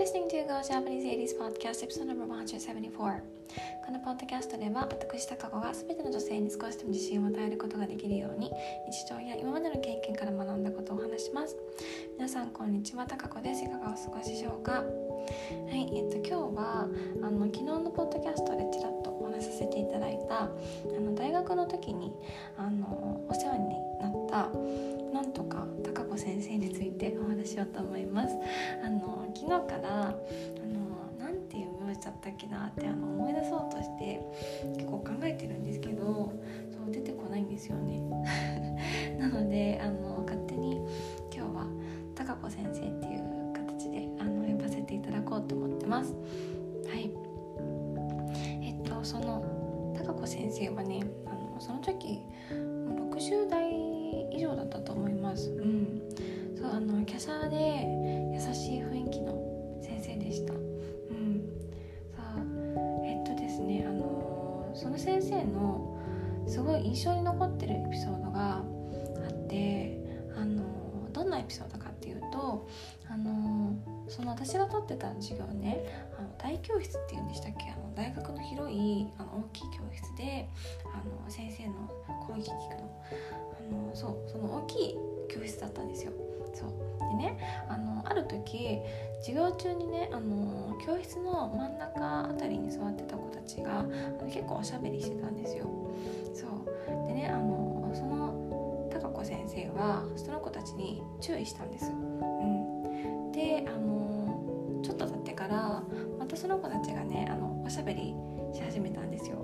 listening to Go Japanese 80s Podcast episode No.174 このポッドキャストでは私高子が全ての女性に少しでも自信を与えることができるように日常や今までの経験から学んだことを話します。皆さんこんにちは高子です。いかがお過ごしでしょうか？はい、えっと今日はあの昨日のポッドキャストでちらっとお話しさせていただいたあの大学の時にあのお世話になったなんとか高子先生についてお話ししようと思います。あの昨日からあのなんていう名字だったっけなってあの思い出そうとして結構考えてるんですけどそう出てこないんですよね。なのであの勝手に今日は高子先生っていう形であの呼ばせていただこうと思ってます。はい。えっとその高子先生はねあのその時60代以上だったと思います。うん。すごい印象に残ってるエピソードがあってあのどんなエピソードかっていうとあのその私が取ってた授業ねあの大教室っていうんでしたっけあの大学の広いあの大きい教室であの先生の講義聞くの。あのそうその大きい教室だったんですよ。そう。でねあのある時授業中にねあの教室の真ん中あたりに座ってた子たちが結構おしゃべりしてたんですよ。ねあのその高子先生はその子たちに注意したんです、うん、であのちょっと経ってからまたその子たちがねあのおしゃべりし始めたんですよ。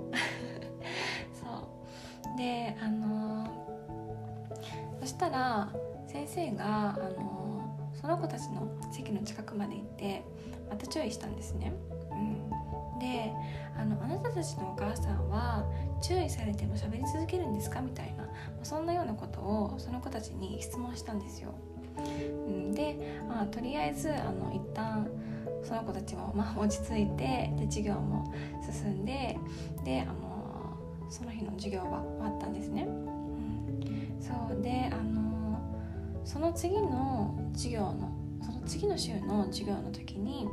そう。であのそしたら先生があのその子たちの席の近くまで行ってまた注意したんですね。うん、であの「あなたたちのお母さんは注意されても喋り続けるんですか?」みたいなそんなようなことをその子たちに質問したんですよ。で、まあ、とりあえずあの一旦その子たちも、まあ、落ち着いてで授業も進んでであのその日の授業は終わったんですね。うん、そうであのその次の授業のその次の週の授業の時に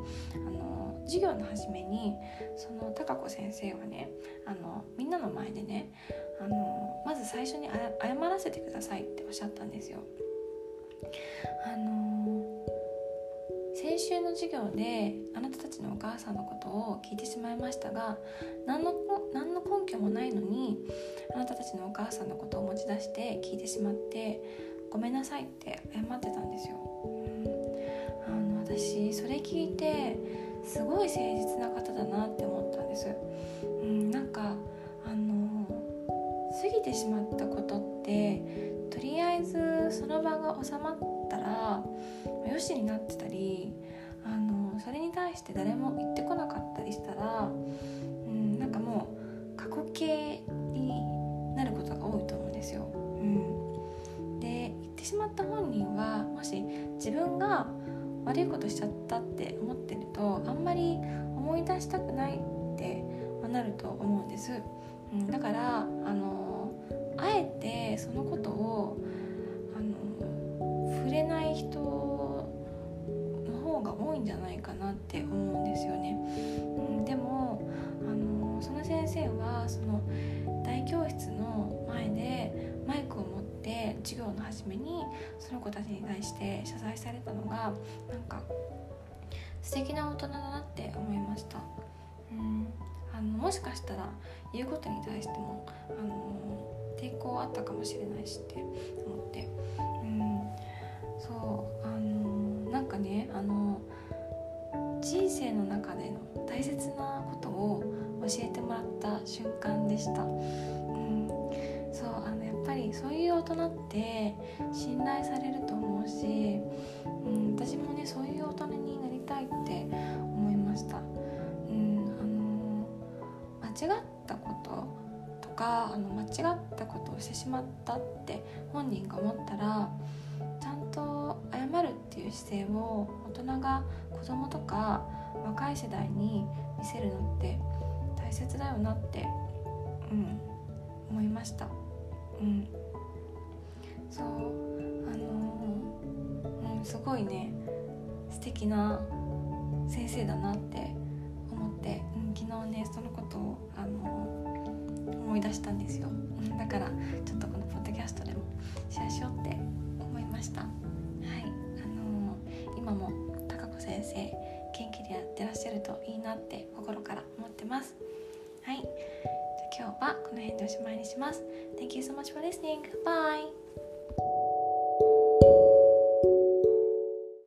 授業の初めにその高子先生はねあのみんなの前でねあのまず最初に謝らせてくださいっておっしゃったんですよ。あの先週の授業であなたたちのお母さんのことを聞いてしまいましたが何の何の根拠もないのにあなたたちのお母さんのことを持ち出して聞いてしまってごめんなさいって謝ってたんですよ、うん、あの私それ聞いてすごい誠実な方だなって思ったんです、うん、なんかあの過ぎてしまったことってとりあえずその場が収まったらよしになってたりあのそれに対して誰も言ってこなかったりしたら、うん、なんかもう過去形になることが多いと思うんです悪いことしちゃったって思ってるとあんまり思い出したくないってなると思うんです、うん、だからあのあえてそのことをあの触れない人の方が多いんじゃないかなって思うんですよね、うん、でもあのその先生はその大教室の前でマイクを持って授業の初めにその子たちに対して謝罪されたのがなんか素敵な大人だなって思いました。うんあのもしかしたら言うことに対してもあの抵抗あったかもしれないしって思って、うん、そうあのなんかねあの人生の中での大切なことを教えてもらった瞬間でした。そういう大人って信頼されると思うし、うん、私もねそういう大人になりたいって思いました、うん、あの間違ったこととかあの間違ったことをしてしまったって本人が思ったらちゃんと謝るっていう姿勢を大人が子供とか若い世代に見せるのって大切だよなって、うん、思いました。うんそうあの、う、すごいね素敵な先生だなって思って、うん、昨日ねそのことをあの思い出したんですよ。だからちょっとこのポッドキャストでもシェアしようって思いました。はい。あの今も高子先生元気でやってらっしゃるといいなって心から思ってます。はい。今日はこの辺でおしまいにします。Thank you so much for listening. Bye!